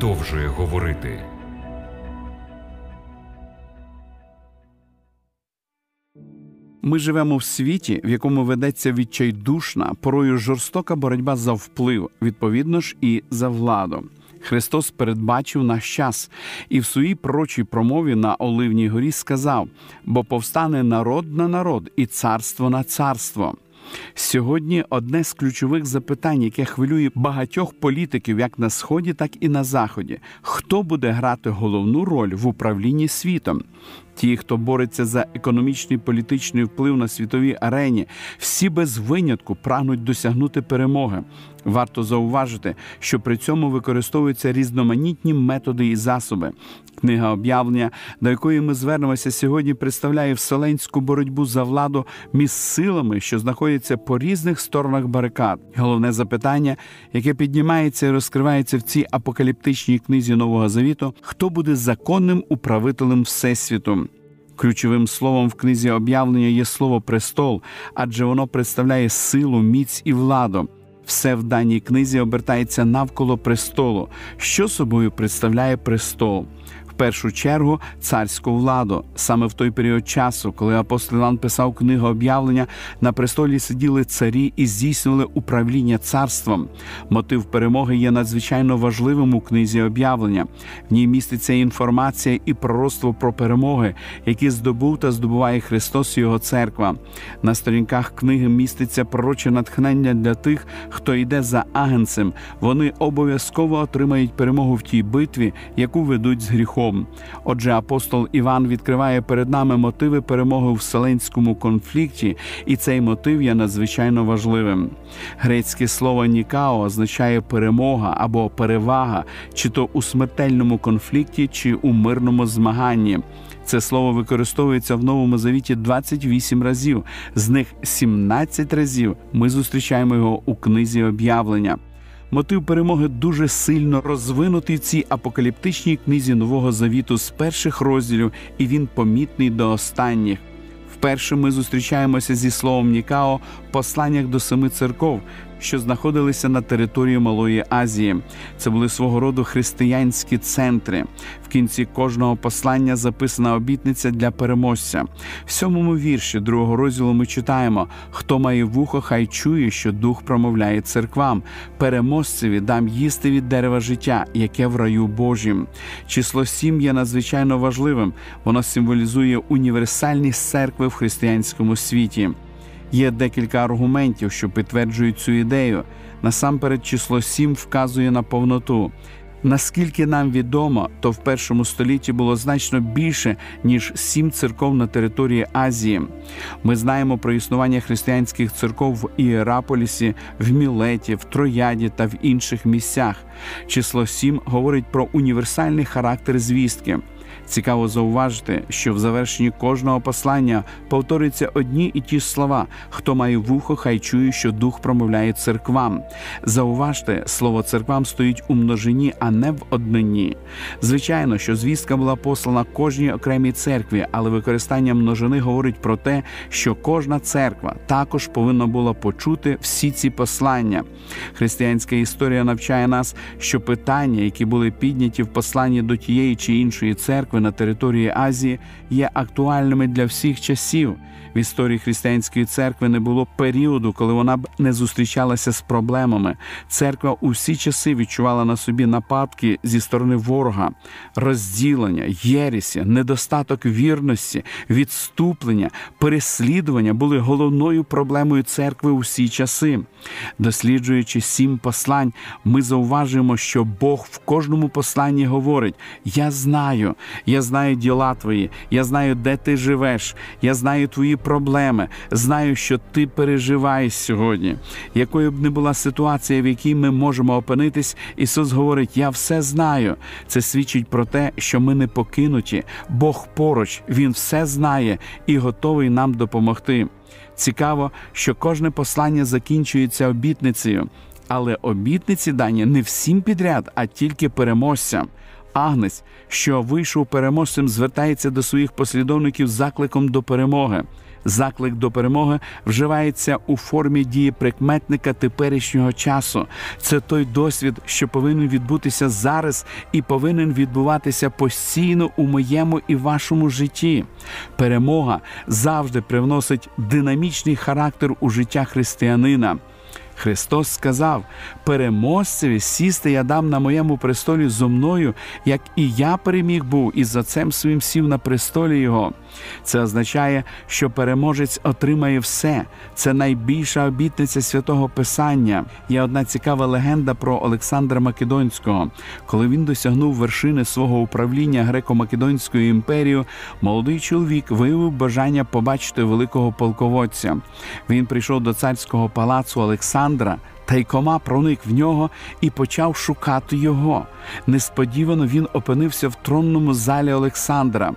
продовжує говорити. Ми живемо в світі, в якому ведеться відчайдушна, порою жорстока боротьба за вплив, відповідно ж і за владу. Христос передбачив наш час і в своїй пророчій промові на Оливній горі сказав: бо повстане народ на народ і царство на царство. Сьогодні одне з ключових запитань, яке хвилює багатьох політиків, як на сході, так і на заході: хто буде грати головну роль в управлінні світом? Ті, хто бореться за економічний політичний вплив на світовій арені, всі без винятку прагнуть досягнути перемоги. Варто зауважити, що при цьому використовуються різноманітні методи і засоби. Книга об'явлення, до якої ми звернемося сьогодні, представляє вселенську боротьбу за владу між силами, що знаходяться по різних сторонах барикад. Головне запитання, яке піднімається і розкривається в цій апокаліптичній книзі Нового Завіту: хто буде законним управителем всесвіту? Ключовим словом в книзі об'явлення є слово престол, адже воно представляє силу, міць і владу. Все в даній книзі обертається навколо престолу, що собою представляє престол першу чергу царську владу. Саме в той період часу, коли апостол Іван писав книгу об'явлення, на престолі сиділи царі і здійснювали управління царством. Мотив перемоги є надзвичайно важливим у книзі об'явлення. В ній міститься інформація і пророцтво про перемоги, які здобув та здобуває Христос і Його церква. На сторінках книги міститься пророче натхнення для тих, хто йде за агенцем. Вони обов'язково отримають перемогу в тій битві, яку ведуть з гріхом. Богом. Отже, апостол Іван відкриває перед нами мотиви перемоги у вселенському конфлікті, і цей мотив є надзвичайно важливим. Грецьке слово Нікао означає перемога або перевага, чи то у смертельному конфлікті, чи у мирному змаганні. Це слово використовується в новому завіті 28 разів, з них 17 разів ми зустрічаємо його у книзі об'явлення. Мотив перемоги дуже сильно розвинутий в цій апокаліптичній книзі Нового Завіту з перших розділів, і він помітний до останніх. Вперше ми зустрічаємося зі словом Нікао в посланнях до семи церков, що знаходилися на території Малої Азії. Це були свого роду християнські центри. В кінці кожного послання записана обітниця для переможця. В сьомому вірші другого розділу ми читаємо: хто має вухо, хай чує, що дух промовляє церквам. Переможцеві дам їсти від дерева життя, яке в раю Божім. Число сім є надзвичайно важливим. Воно символізує універсальність церкви в християнському світі. Є декілька аргументів, що підтверджують цю ідею. Насамперед, число 7 вказує на повноту. Наскільки нам відомо, то в першому столітті було значно більше ніж сім церков на території Азії. Ми знаємо про існування християнських церков в Іераполісі, в Мілеті, в Трояді та в інших місцях. Число сім говорить про універсальний характер звістки. Цікаво зауважити, що в завершенні кожного послання повторюються одні і ті ж слова: хто має вухо, хай чує, що дух промовляє церквам. Зауважте, слово церквам стоїть у множині, а не в однині. Звичайно, що звістка була послана кожній окремій церкві, але використання множини говорить про те, що кожна церква також повинна була почути всі ці послання. Християнська історія навчає нас, що питання, які були підняті в посланні до тієї чи іншої церкви, церкви на території Азії є актуальними для всіх часів. В історії християнської церкви не було періоду, коли вона б не зустрічалася з проблемами. Церква у всі часи відчувала на собі нападки зі сторони ворога, розділення, єрісі, недостаток вірності, відступлення, переслідування були головною проблемою церкви у всі часи. Досліджуючи сім послань, ми зауважуємо, що Бог в кожному посланні говорить: Я знаю, я знаю діла твої, я знаю, де ти живеш, я знаю твої проблеми, знаю, що ти переживаєш сьогодні. Якою б не була ситуація, в якій ми можемо опинитись, Ісус говорить: Я все знаю. Це свідчить про те, що ми не покинуті, Бог поруч, Він все знає і готовий нам допомогти. Цікаво, що кожне послання закінчується обітницею, але обітниці дані не всім підряд, а тільки переможцям. Агнець, що вийшов переможцем, звертається до своїх послідовників закликом до перемоги. Заклик до перемоги вживається у формі дії прикметника теперішнього часу. Це той досвід, що повинен відбутися зараз і повинен відбуватися постійно у моєму і вашому житті. Перемога завжди привносить динамічний характер у життя християнина. Христос сказав: переможцеві сісти я дам на моєму престолі зо мною, як і я переміг був, і за цим своїм сів на престолі Його. Це означає, що переможець отримає все. Це найбільша обітниця святого Писання. Є одна цікава легенда про Олександра Македонського. Коли він досягнув вершини свого управління греко-македонською імперією, молодий чоловік виявив бажання побачити великого полководця. Він прийшов до царського палацу Олександра. Тайкома проник в нього і почав шукати його. Несподівано він опинився в тронному залі Олександра.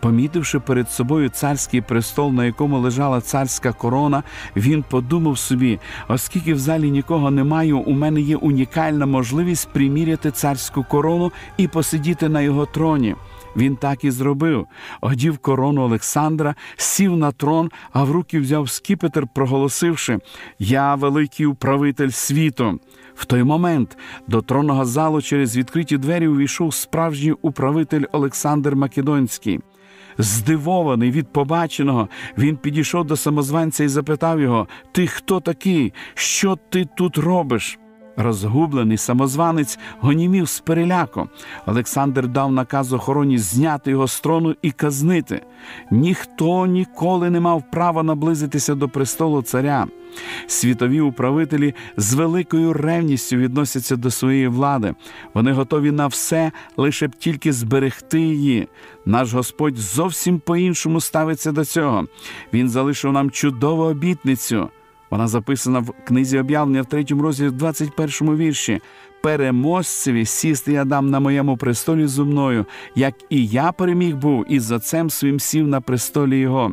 Помітивши перед собою царський престол, на якому лежала царська корона, він подумав собі: оскільки в залі нікого немає, у мене є унікальна можливість приміряти царську корону і посидіти на його троні. Він так і зробив. Одів корону Олександра, сів на трон, а в руки взяв скіпетр, проголосивши: Я великий управитель світу. В той момент до тронного залу через відкриті двері увійшов справжній управитель Олександр Македонський. Здивований від побаченого, він підійшов до самозванця і запитав його: Ти хто такий? Що ти тут робиш? Розгублений самозванець гонімів з переляку. Олександр дав наказ охороні зняти його з трону і казнити. Ніхто ніколи не мав права наблизитися до престолу царя. Світові управителі з великою ревністю відносяться до своєї влади. Вони готові на все, лише б тільки зберегти її. Наш Господь зовсім по-іншому ставиться до цього. Він залишив нам чудову обітницю. Вона записана в книзі об'явлення в третьому розділі, в 21 вірші. Переможцеві сісти я дам на моєму престолі зо мною, як і я переміг був, і за цим своїм сів на престолі Його.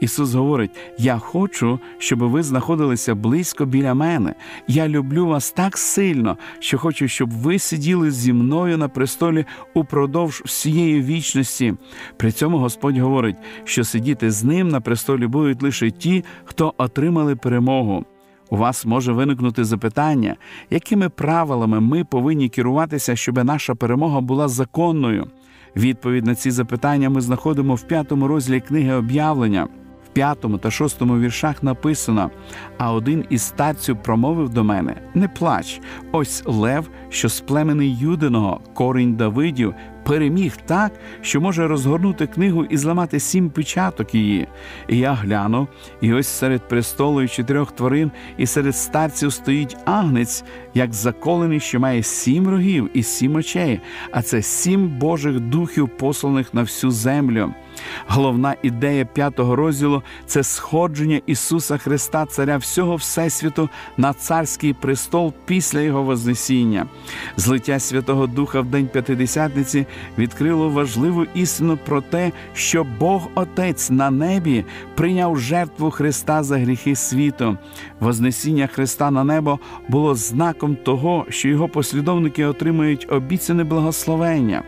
Ісус говорить: Я хочу, щоб ви знаходилися близько біля мене. Я люблю вас так сильно, що хочу, щоб ви сиділи зі мною на престолі упродовж всієї вічності. При цьому Господь говорить, що сидіти з ним на престолі будуть лише ті, хто отримали перемогу. У вас може виникнути запитання, якими правилами ми повинні керуватися, щоб наша перемога була законною. Відповідь на ці запитання ми знаходимо в п'ятому розділі книги об'явлення. В п'ятому та шостому віршах написано: а один із старців промовив до мене: Не плач, ось лев, що з племени Юдиного, корінь Давидів, переміг так, що може розгорнути книгу і зламати сім печаток її. І я глянув, і ось серед престолу і чотирьох тварин, і серед старців стоїть агнець, як заколений, що має сім рогів і сім очей, а це сім Божих духів, посланих на всю землю. Головна ідея п'ятого розділу це сходження Ісуса Христа, Царя всього Всесвіту, на царський престол після Його Вознесіння. Злиття Святого Духа в День П'ятидесятниці відкрило важливу істину про те, що Бог Отець на небі прийняв жертву Христа за гріхи світу. Вознесіння Христа на небо було знаком того, що його послідовники отримують обіцяне благословення.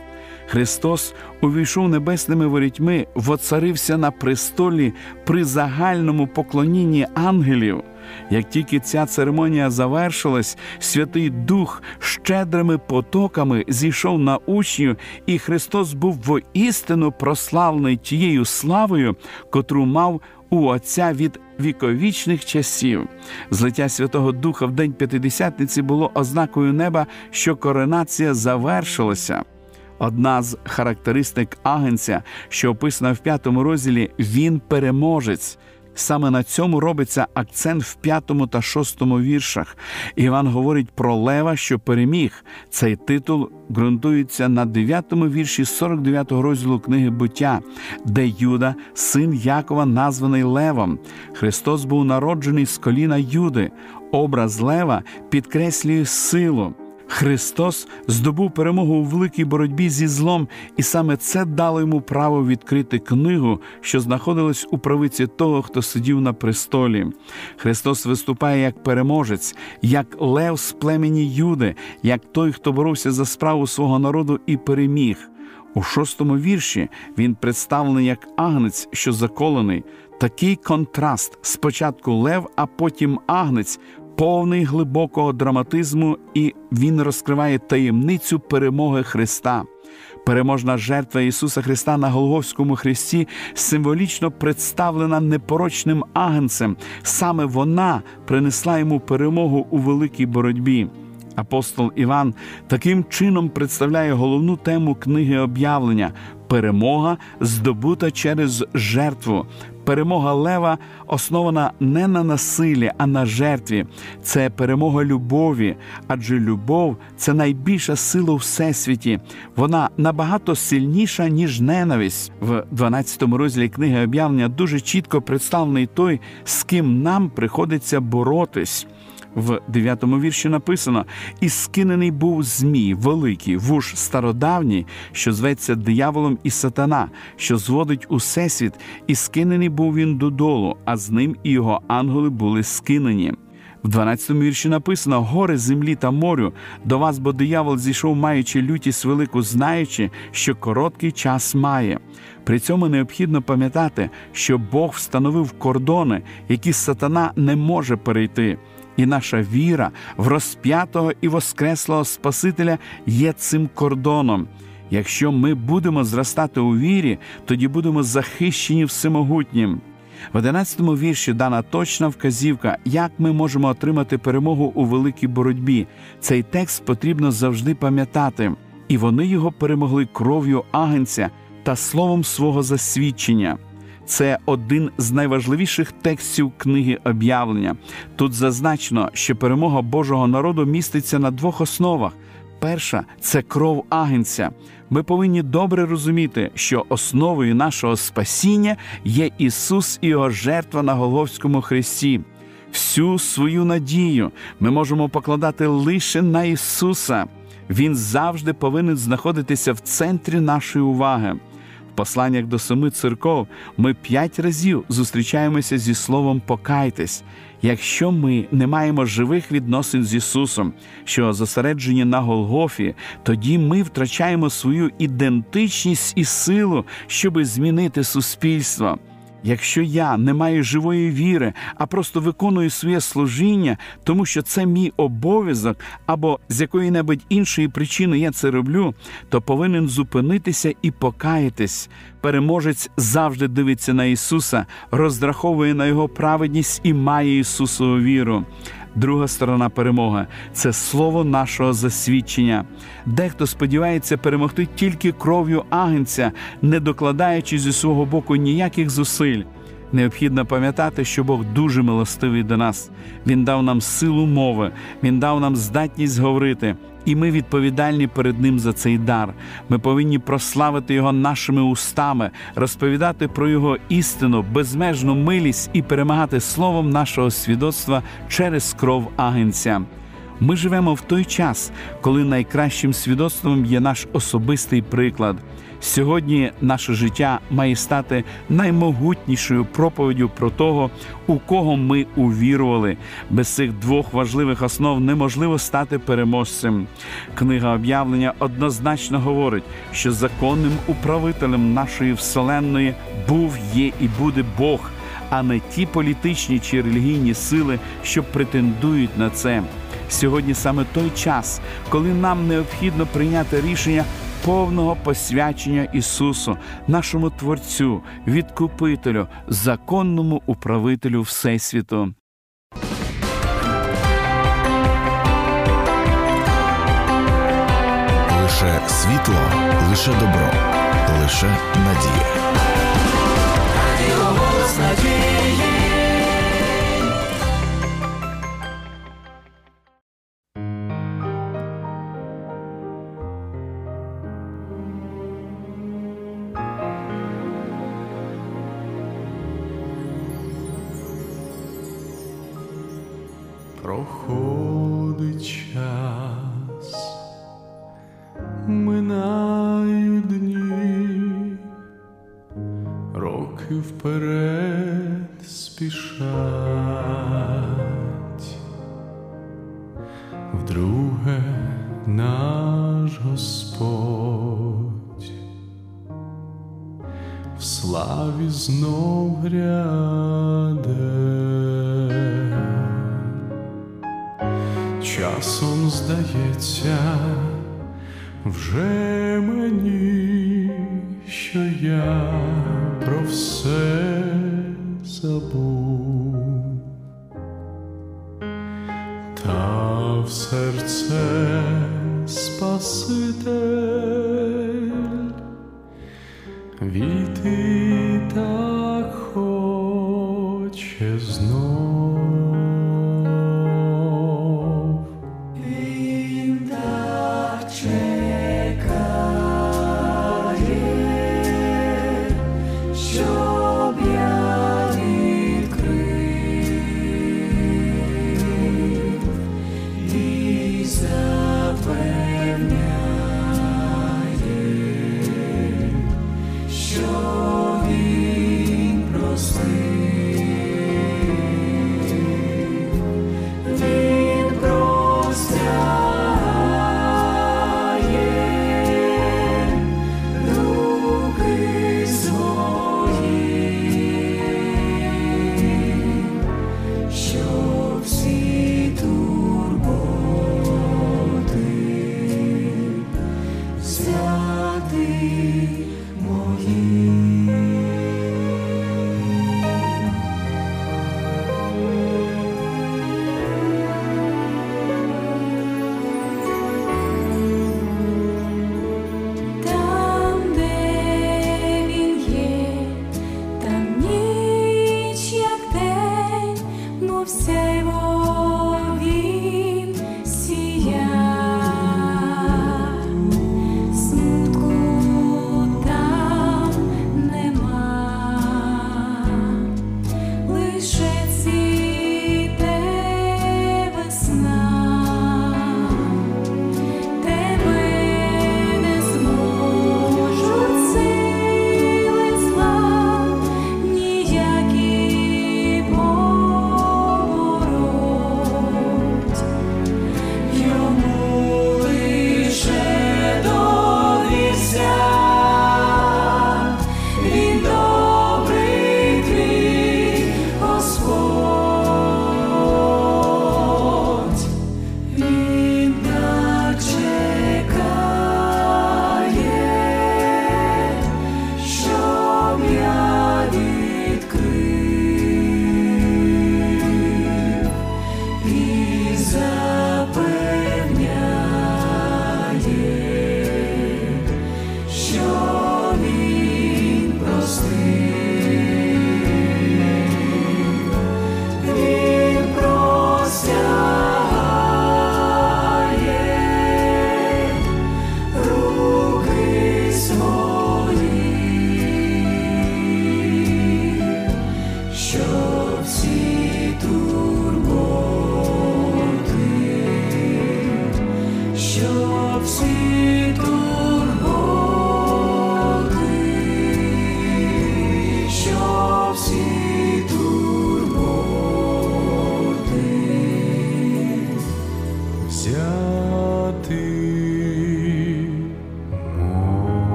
Христос увійшов небесними ворітьми, воцарився на престолі при загальному поклонінні ангелів. Як тільки ця церемонія завершилась, Святий Дух щедрими потоками зійшов на учнів, і Христос був воістину прославлений тією славою, котру мав у Отця від віковічних часів. Злиття Святого Духа в День П'ятидесятниці було ознакою неба, що коронація завершилася. Одна з характеристик агенця, що описана в п'ятому розділі, він переможець. Саме на цьому робиться акцент в п'ятому та шостому віршах. Іван говорить про Лева, що переміг. Цей титул ґрунтується на дев'ятому вірші 49-го розділу книги буття, де Юда, син Якова, названий Левом. Христос був народжений з коліна Юди. Образ Лева підкреслює силу. Христос здобув перемогу у великій боротьбі зі злом, і саме це дало йому право відкрити книгу, що знаходилась у правиці того, хто сидів на престолі. Христос виступає як переможець, як лев з племені Юди, як той, хто боровся за справу свого народу і переміг. У шостому вірші він представлений як агнець, що заколений. Такий контраст спочатку лев, а потім агнець, повний глибокого драматизму, і він розкриває таємницю перемоги Христа. Переможна жертва Ісуса Христа на Голговському хресті символічно представлена непорочним агнцем. Саме вона принесла йому перемогу у великій боротьбі. Апостол Іван таким чином представляє головну тему книги об'явлення перемога, здобута через жертву. Перемога лева основана не на насилі, а на жертві. Це перемога любові, адже любов це найбільша сила у всесвіті. Вона набагато сильніша, ніж ненависть. В 12 розділі книги об'явлення дуже чітко представлений той, з ким нам приходиться боротись. В дев'ятому вірші написано: і скинений був Змій, великий, вуж стародавній, що зветься дияволом і сатана, що зводить усе світ, і скинений був він додолу, а з ним і його ангели були скинені. В 12-му вірші написано: гори землі та морю до вас, бо диявол зійшов, маючи лютість велику, знаючи, що короткий час має. При цьому необхідно пам'ятати, що Бог встановив кордони, які сатана не може перейти і наша віра в розп'ятого і воскреслого Спасителя є цим кордоном. Якщо ми будемо зростати у вірі, тоді будемо захищені всемогутнім. В 11 вірші дана точна вказівка, як ми можемо отримати перемогу у великій боротьбі. Цей текст потрібно завжди пам'ятати, і вони його перемогли кров'ю агенця та словом свого засвідчення це один з найважливіших текстів книги об'явлення. Тут зазначено, що перемога Божого народу міститься на двох основах. Перша це кров агенця. Ми повинні добре розуміти, що основою нашого спасіння є Ісус і Його жертва на Голговському хресті. Всю свою надію ми можемо покладати лише на Ісуса. Він завжди повинен знаходитися в центрі нашої уваги посланнях до семи церков ми п'ять разів зустрічаємося зі словом покайтесь. Якщо ми не маємо живих відносин з Ісусом, що зосереджені на Голгофі, тоді ми втрачаємо свою ідентичність і силу, щоби змінити суспільство. Якщо я не маю живої віри, а просто виконую своє служіння, тому що це мій обов'язок, або з якої-небудь іншої причини я це роблю, то повинен зупинитися і покаятись. Переможець завжди дивиться на Ісуса, розраховує на Його праведність і має Ісусову віру. Друга сторона перемоги це слово нашого засвідчення. Дехто сподівається перемогти тільки кров'ю агенця, не докладаючи зі свого боку ніяких зусиль. Необхідно пам'ятати, що Бог дуже милостивий до нас. Він дав нам силу мови, Він дав нам здатність говорити, і ми відповідальні перед Ним за цей дар. Ми повинні прославити Його нашими устами, розповідати про Його істину, безмежну милість і перемагати словом нашого свідоцтва через кров агенця. Ми живемо в той час, коли найкращим свідоцтвом є наш особистий приклад. Сьогодні наше життя має стати наймогутнішою проповіддю про того, у кого ми увірували. Без цих двох важливих основ неможливо стати переможцем. Книга об'явлення однозначно говорить, що законним управителем нашої вселенної був, є і буде Бог, а не ті політичні чи релігійні сили, що претендують на це. Сьогодні саме той час, коли нам необхідно прийняти рішення повного посвячення Ісусу, нашому Творцю, відкупителю, законному управителю Всесвіту. Лише світло, лише добро, лише надія. проходить час, минають дні, роки вперед спішать, вдруге наш Господь в славі знов гряд. часом здається вже мені, що я про все забув, та в серце спасите.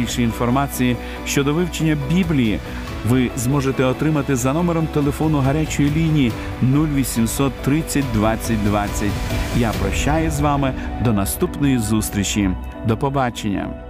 більше інформації щодо вивчення Біблії ви зможете отримати за номером телефону гарячої лінії 0800 30 20 20. Я прощаю з вами до наступної зустрічі. До побачення.